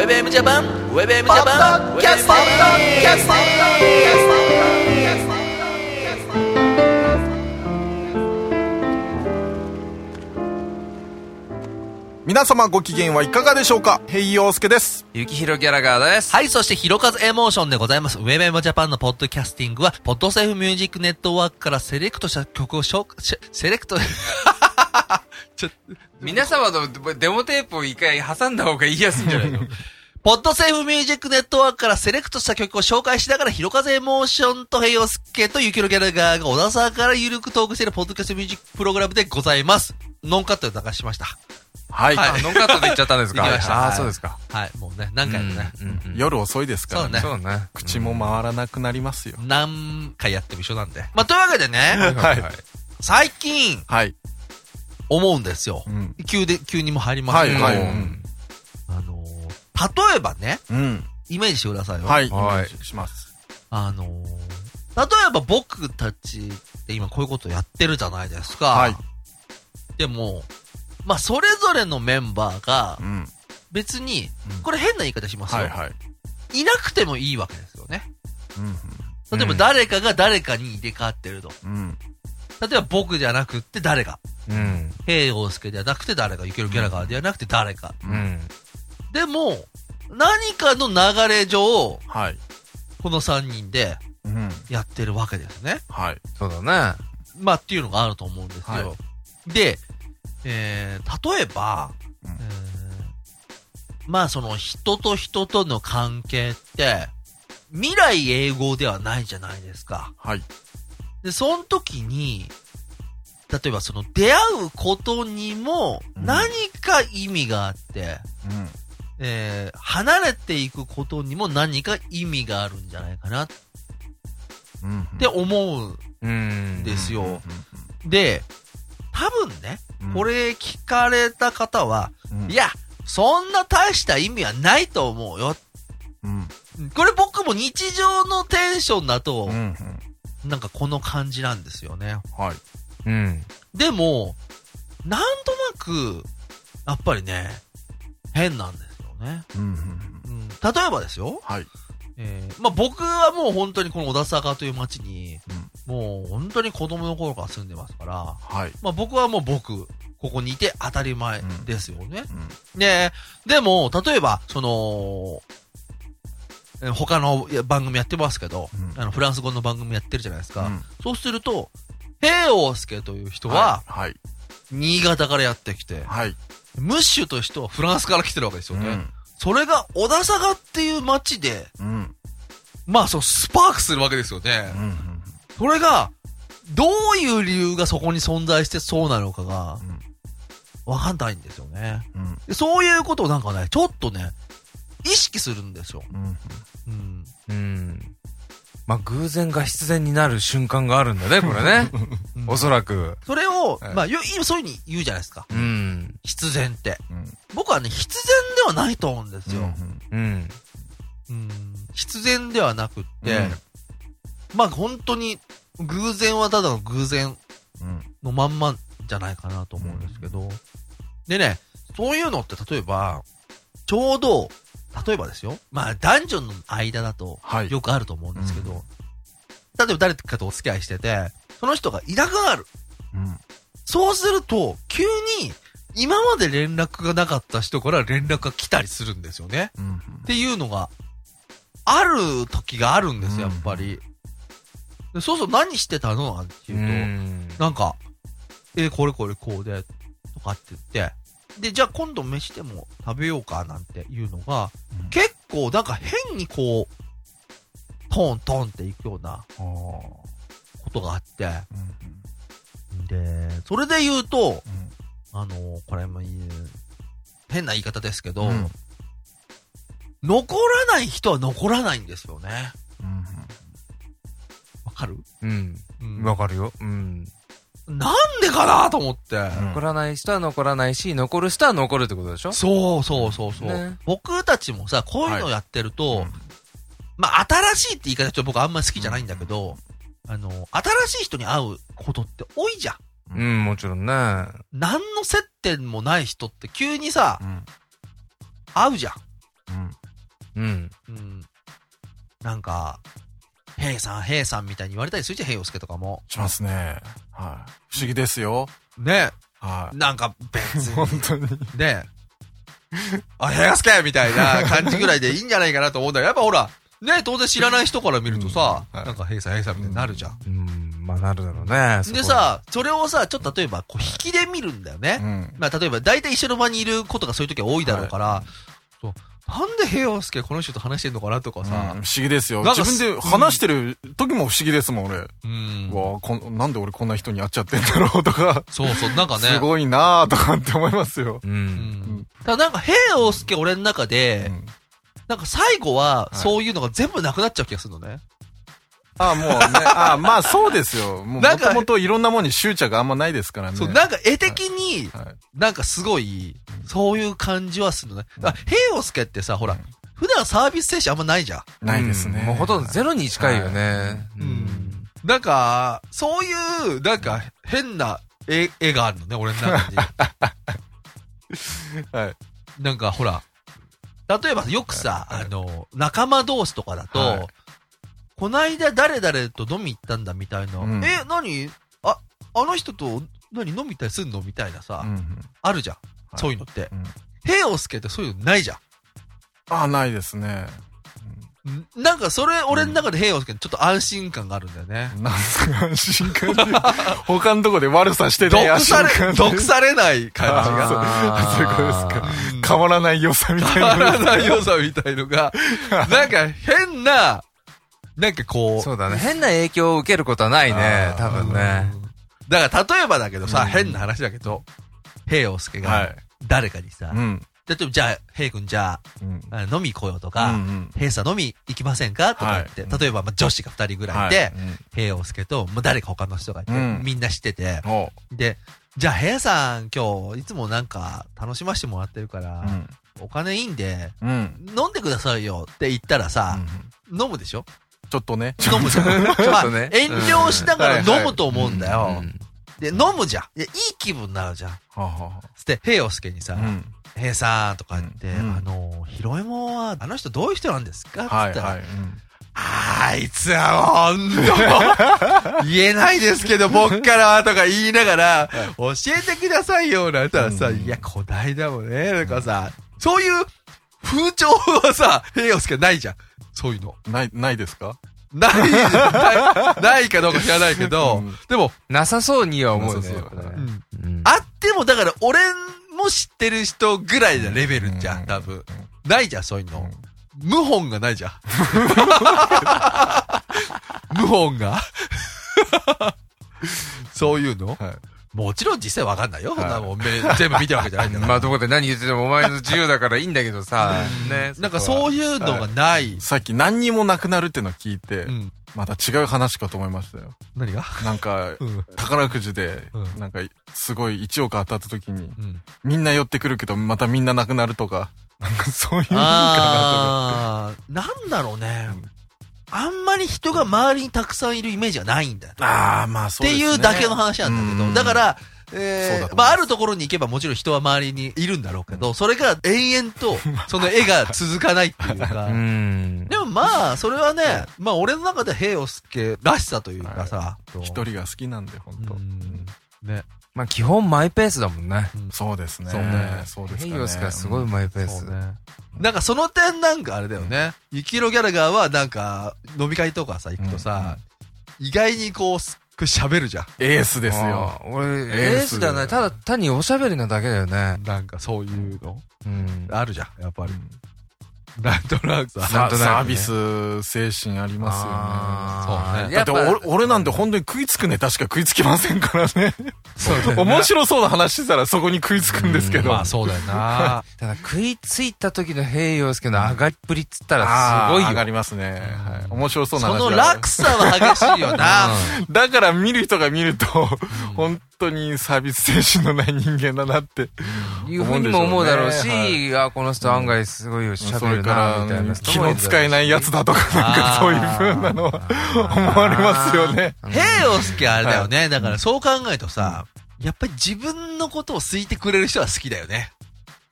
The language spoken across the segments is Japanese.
ウェブエムジャパンウェブエムジャパンキャストキャスト皆様ご機嫌はいかがでしょうか？ヘイヨースケです。ゆきひろギャラガーです。はい、そして、ひろかずエモーションでございます。ウェブエムジャパンのポッドキャスティングは、 Podsafe Music Network からセレクトした曲を紹介、しセレクト、ちょ、皆様のデモテープを一回挟んだ方が言いやすいんじゃないの？Podsafe Music Network からセレクトした曲を紹介しながら、ひろかずエモーションとヘイヨースケとゆきひろギャラガーが小田沢からゆるくトークしているポッドキャストミュージックプログラムでございます。ノンカットで流しました。はい。あ、ノンカットで言っちゃったんですか？あー、そうですか。はい、もうね、何回もね、うんうんうん夜遅いですからね。そうそうね。口も回らなくなりますよ。何回やっても一緒なんで。まあ、というわけでね、はい最近、はい。思うんですよう。ん。急で、急にも入りますけど、はいはいうんあのー例えばね、うん。イメージしてくださいよ。はい。はいします。あのー例えば僕たちって今こういうことやってるじゃないですか。はい。でも、まあ、それぞれのメンバーがう、ん。別にうん、これ変な言い方しますよ。はいはい。いなくてもいいわけですよね。うん。例えば誰かが誰かに入れ替わってると。うん。例えば僕じゃなくって誰か。うん。平洋介ではなくて誰か。ゆけるギャラガーではなくて誰か。うん。でも、何かの流れ上、はい。この3人でうん。やってるわけですね。はい。そうだね。まあっていうのがあると思うんですよ。はで、えー、例えば、うんえーまあその人と人との関係って、未来永劫ではないじゃないですか。はい。で、その時に、例えばその出会うことにもうん何か意味があって、うん。えー離れていくことにも何か意味があるんじゃないかなっうん。て思ううん。ですよ。うんで、多分ね、うんこれ聞かれた方は、うんいや、そんな大した意味はないと思うよ。うん。これ僕も日常のテンションだとう、ん。なんかこの感じなんですよね。はい。うん。でも、なんとなく、やっぱりね、変なんですよね。うん。うん、例えばですよ、はい。えーまあ、僕はもう本当にこの小田坂という町に、もう本当に子供の頃から住んでますから、はい。まあ、僕はもう僕、ここにいて当たり前ですよね。うん。で、でも、例えば、その、え他の番組やってますけど、うんあの、フランス語の番組やってるじゃないですか。うんそうすると、平王介という人は、はい。新潟からやってきて、はい。ムッシュという人はフランスから来てるわけですよね。うんそれが、小田坂っていう街で、うん。まあ、そう、スパークするわけですよね。うん。それが、どういう理由がそこに存在してそうなのかが、わかんないんですよね。うん。でそういうことをなんかね、ちょっとね、意識するんですよ。うん。うん。うん。まあ、偶然が必然になる瞬間があるんだね、これね。おそらく。それを、はいまあ、そういうふうに言うじゃないですか。うん。必然って。うん。僕はね、必然ではないと思うんですよ。うん。うん。必然ではなくって、うんまあ本当に、偶然はただの偶然うん。のまんまじゃないかなと思うんですけど。でね、そういうのって例えば、ちょうど、例えばですよ。まあ男女の間だとはいよくあると思うんですけど、うん例えば誰かとお付き合いしてて、その人がいなくなる。うん。そうすると、急に今まで連絡がなかった人から連絡が来たりするんですよね。うん。っていうのが、ある時があるんですよ、やっぱり。でそうそう、何してたの？なんてう言うと、ん。なんか、えーこれこれこうで、とかって言って、で、じゃあ今度飯でも食べようかなんていうのが、うん結構なんか変にこう、トントンっていくような。ことがあって、うん。で、それで言うと、うん。あのーこれもいい、変な言い方ですけど、うん残らない人は残らないんですよね。うん。わかる、うん。うんわかるよ。うん。なんでかなと思って。ん残らない人は残らないし、残る人は残るってことでしょ？そうそうそうそう、ね僕たちもさ、こういうのやってると、うんまあ、新しいって言い方ちょっと僕あんまり好きじゃないんだけど、あの、新しい人に会うことって多いじゃん。うん、もちろんね。何の接点もない人って急にさ、うん。会うじゃん。うん。うん。うん。なんか、ヘイさん、ヘイさんみたいに言われたりするじゃん、ヘイオスケとかも。しますね。はい。不思議ですよ。ね。はい。なんか別本に。当に。ね。あ、ヘイオスケみたいな感じぐらいでいいんじゃないかなと思うんだけど、やっぱほら、ね、当然知らない人から見るとさ、うんはいなんかヘイさん、ヘイさんみたいになるじゃん。うん、まあなるだろうね。で、さ、それをさ、ちょっと例えば、こう、引きで見るんだよね。うん。まあ、例えば、大体一緒の場にいることがそういう時は多いだろうから、そうなんで平洋介この人と話してんのかなとかうんさ不、思議ですよ。自分で話してる時も不思議ですもん、俺。うんうわあこんなんで俺こんな人に会っちゃってんだろうとか、そうそう、なんかね。すごいなあとかって思いますよ。う。うんん。ただなんか平洋介俺の中で、うんなんか最後は、はいそういうのが全部なくなっちゃう気がするのね。ああ、もうね、あ あ、まあそうですよ。もう、なんかもともといろんなものに執着あんまないですからね。そう、なんか絵的に、はいなんかすごい、そういう感じはするのね。あ、平洋介ってさ、ほら、普段サービス精神あんまないじゃん。ないですね。うんもうほとんどゼロに近いよね。ううんん。なんか、そういう、なんか、変な絵、絵があるのね、俺の中に。はい。なんか、ほら、例えばよくさ、はいあの、仲間同士とかだと、はいこないだ誰々と飲み行ったんだみたいな、うんえ、何？あ、あの人と何飲み行ったりすんのみたいなさ、うんうんあるじゃん。いそういうのって。うん平洋介ってそういうのないじゃああ、ないですね。ん。んなんかそれ、俺の中で平洋介ちょっと安心感があるんだよね。なんすか、安心感って。他のとこで悪さしてね、毒され、毒されない感じあが。ーそういうことですかうん変わらない良さみたい変わな。らない良さみたいのが、なんか変な、なんかこう、そうだね。変な影響を受けることはないね多分ね。だから例えばだけどさ、うん変な話だけど、平洋介がはい。誰かにさ、うん。例えばじゃあ、平君じゃうん。あ、あ飲み行こうよとうか、ん平さん飲み行きませんか？とか言って、はい例えばまあ女子が二人ぐうん。らいで、うん平洋介と、もう誰か他の人がいて、うんみんな知ってて、おで、じゃあ平さん今日いつもなんか楽しませてもらってるから、うん。お金いいんで、うん。飲んでくださいよって言ったらさ、うん飲むでしょ？ちょっとね。飲むじゃん。まあちょっとね遠慮しながら飲むと思うんだよ。うんで、飲むじゃん。いや、いい気分になるじゃん。つって、平洋介にさ。平さんとか言って、うんあの、ヒロエモンは、あの人どういう人なんですか？つったら、はいはい。うんあいつはほんと、言えないですけど、僕からはとか言いながら、教えてくださいよ、なんて言ったらさ、うんいや、こないだもね、なんかさ、そういう風潮はさ、平洋介ないじゃん。そういうの。ない、ないですか？ない、ない、かどうか知らないけど、うんでも、なさそうには思うね。そうあっても、だから、俺も知ってる人ぐらいのレベルじゃん、多分。ないじゃん、そういうの。謀反がないじゃん。謀反がそういうの？はい。もちろん実際わかんないよ。そんもん目全部見てるわけじゃないんだから。まあどこで何言っててもお前の自由だからいいんだけどさ。ね。なんかそういうのがない。さっき何にもなくなるってのを聞いてう、ん。また違う話かと思いましたよ。何が？なんか、うん。宝くじでう、んなんか、すごい1億当たった時に、うん。みんな寄ってくるけど、またみんななくなるとか、なんかそういう意味かなあー、なんだろうね。あんまり人が周りにたくさんいるイメージはないんだ。ああ、まあそうってですね。いうだけの話なんだけど、うんだから、えー、まあ、あるところに行けばもちろん人は周りにいるんだろうけど、それが延々と、その絵が続かないっていうかう。ん。でもまあ、それはね、まあ俺の中で平洋介らしさというかさ、一人が好きなんで、本当うんね。まあ基本マイペースだもんね。そうですね。そうねそうですかね。ヘイヨスがすごいマイペース。そうね。なんかその点なんかあれだよね。ユキロギャラガーはなんか飲み会とかさ、行くとさ、意外にこう、すっごい喋るじゃん。エースですよ。俺、エエースースではない。ただ単におしゃべりなだけだよね。なんかそういうの。うん。あるじゃん、やっぱり。なんとなくサービス精神ありますよね。そうねだって俺、俺なんて本当に食いつくネタしか食いつきませんからね。そう面白そうな話してたらそこに食いつくんですけど。まあそうだよな。ただ食いついた時の平洋介の上がりっぷりっつったらすごいよ。上がりますね。はい。面白そうなそ話だの落差は激しいよな。だから見る人が見ると、本当にサービス精神のない人間だなって。いうふうにも思うだろうしょうし、あ、この人案外すごいよ、そ喋るれかな、みたいらな、人気。の使えないやつだとか、なんかそういう風なのは思われますよね。平洋介あれだよね。だからそう考えるとさ、やっぱり自分のことを好いてくれる人は好きだよね。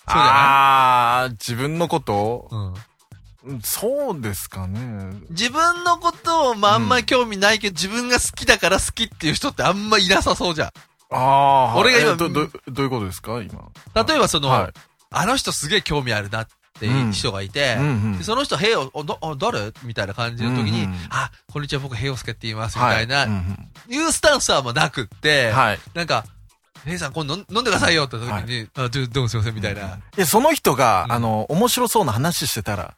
そうじゃああ、自分のこと？うん。そうですかね。自分のことをまああんまり興味ないけど、自分が好きだから好きっていう人ってあんまいなさそうじゃん。ああ、俺が今えど、ど、どういうことですか？今。例えばその、はい。あの人すげえ興味あるなっていう人がいて、うんうん。でその人、ヘイオ、おどあ誰？みたいな感じの時に、うんうんあ、こんにちは、僕ヘイオスケって言います、みたいな、はい。うんいうスタンスはもうなくって、うんはい。なんか、ヘイさん、今度飲んでくださいよって時に、あ、ちょ、どうもすいません、みたいな。で、その人が、うん。あの、面白そうな話してたら、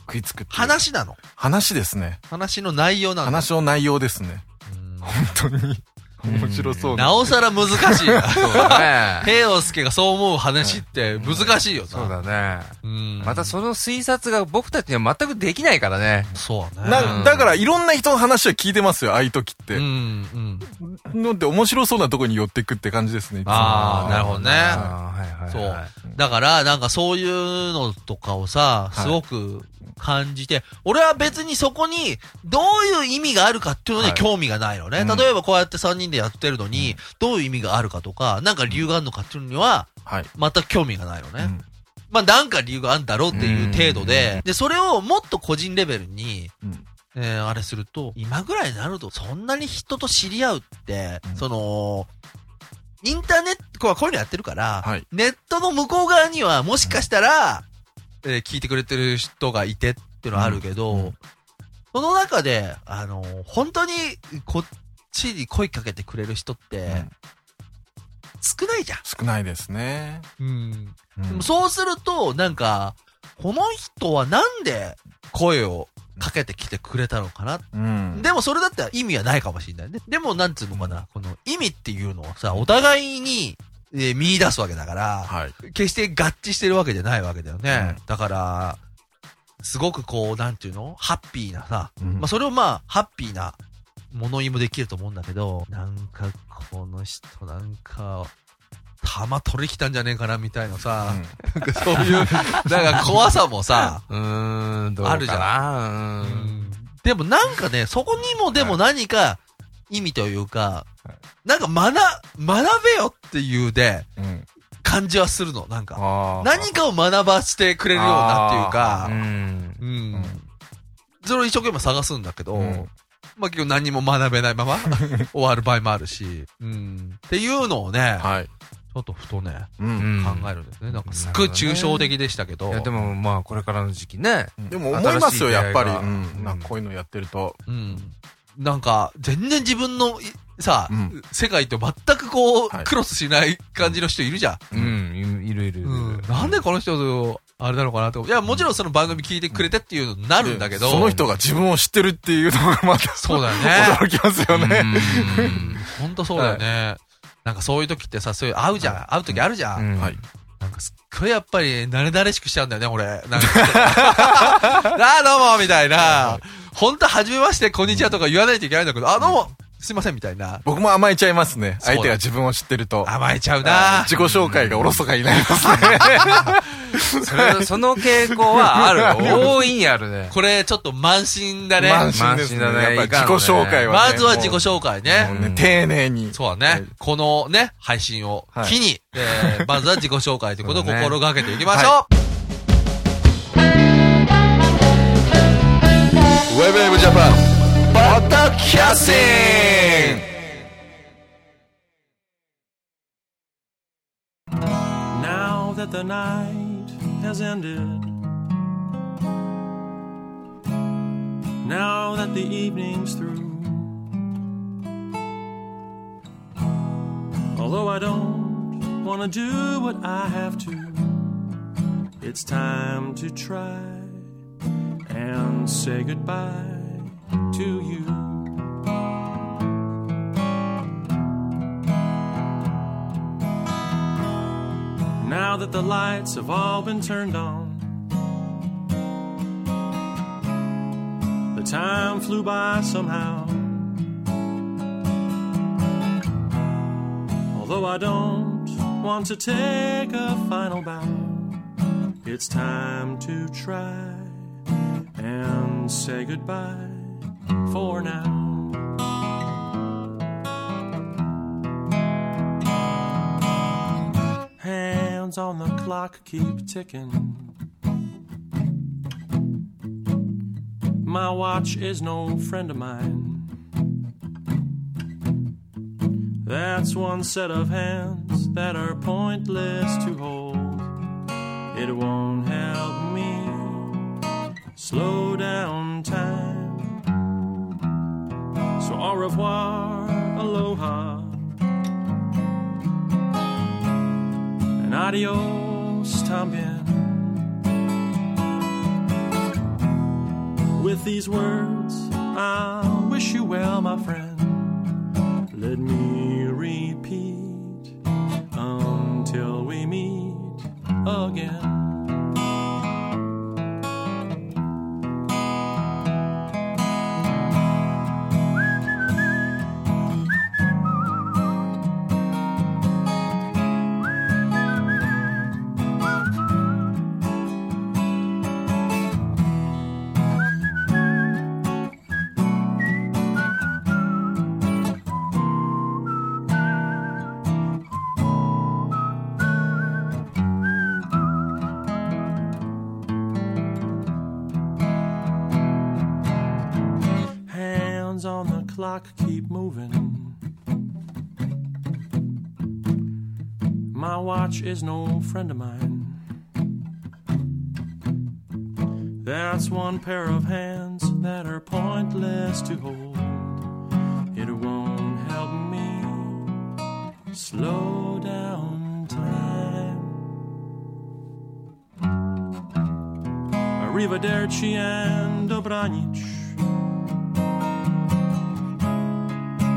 食いつく話なの？話ですね。話の内容なの？話の内容ですね。うん。本当に。面白そうな。なおさら難しい な。そうだね。ヘイオスケがそう思う話って難しいよな。そうだね。うん。またその推察が僕たちには全くできないからね。そうね。な、だから、いろんな人の話は聞いてますよ、ああいう時って。うん、うん。ので、面白そうなとこに寄ってくって感じですね。いつもああ、なるほどね。はいはいはい。そう。だから、なんかそういうのとかをさ、すごく感じて、俺は別にそこに、どういう意味があるかっていうのにはい興味がないのね。うん例えばこうやって3人でやってるのに、どういう意味があるかとか、なんか理由があるのかっていうのには、はい。全く興味がないのね。うん。まあなんか理由があるんだろうっていう程度で、で、それをもっと個人レベルに、うん。えーあれすると、今ぐらいになると、そんなに人と知り合うって、うん。その、インターネット、こうこういうのやってるから、はい。ネットの向こう側には、もしかしたら、えー聞いてくれてる人がいてっていうのはあるけど、うん。うん。その中で、あの本当に、こっちに声かけてくれる人って、うん少ないじゃん。少ないですね。うん。うんでもそうすると、なんか、この人はなんで声をかけてきてくれたのかな？うん。でもそれだったら意味はないかもしれないね。でもなんつうのかな、この意味っていうのはさ、お互いに、えー見出すわけだから、はい。決して合致してるわけじゃないわけだよね。うんだから、すごくこう、なんていうの？ハッピーなさ、うんまあそれをまあ、ハッピーな物言いもできると思うんだけど、なんかこの人なんか、玉取り来たんじゃねえかなみたいなさ、なんかそういう、なんか怖さもさ、うーん、どうかな。あるじゃゃん。でもなんかね、そこにもでも何か意味というか、なんか学、学べよっていうで、うん。うん。感じはするの。なんか。何かを学ばせてくれるようなっていううか、ん。うん。それを一生懸命探すんだけど、うんまあ結局何も学べないまま 終わる場合もあるし、うん。っていうのをね、はい。ちょっとふとね、う。うんん考えるんですね。なんかすっごい抽象的でしたけど、いや、でもまあ、これからの時期ね。でも思いますよ、やっぱり。ううんん。なんかこういうのやってると。うん。なんか、全然自分のい、さ、うん世界と全くこう、はいクロスしない感じの人いるじゃん。うん、いるいるいる。うん。なんでこの人と、あれなのかなと。いや、もちろんその番組聞いてくれてっていうのになるんだけど。でその人が自分を知ってるっていうのがまた、そうだよね。驚きますよね。うんほんとそうだよね。なんかそういう時ってさ、そういう会うじゃん。会う時あるじゃん。うんはい。なんかすっごいやっぱり、慣れ慣れしくしちゃうんだよね、俺。なんか。あ あ、どうもみたいな。ほんと、はじめまして、こんにちはとか言わないといけないんだけど、あ、どうもすいません、みたいな。僕も甘えちゃいますね。相手が自分を知ってると。甘えちゃうな自己紹介がおろそかになりますね。それその傾向はある。大いにあるね。これ、ちょっと慢心だね。慢心ですね。やっぱり自己紹介はね。まずは自己も紹介うね。丁寧に。そうだね。このね、配信をはい機に、えーまずは自己紹介ということを心がけていきましょう。ウェブウェブジャパン、Podcasting. Now that the night has ended, now that the evening's through, although I don't want to do what I have to, it's time to try and say goodbye to you. Now that the lights have all been turned on, the time flew by somehow. Although I don't want to take a final bow, it's time to try and say goodbye for now. Hands on the clock keep ticking. My watch is no friend of mine. That's one set of hands that are pointless to hold. It won't revoir, aloha, and adios también. With these words, I wish you well, my friend. Let me repeat until we meet again. Clock keep moving. My watch is no friend of mine. That's one pair of hands that are pointless to hold. It won't help me slow down time. Arrivederci and dobranic.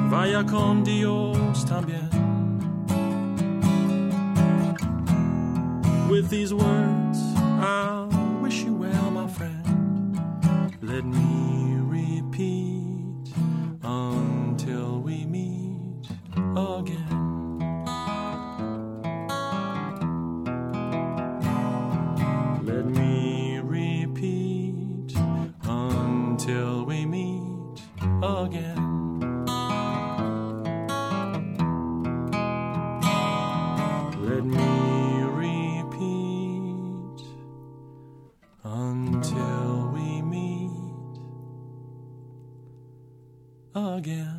Vaya con Dios también. With these words, I wish you well, my friend. Let me again.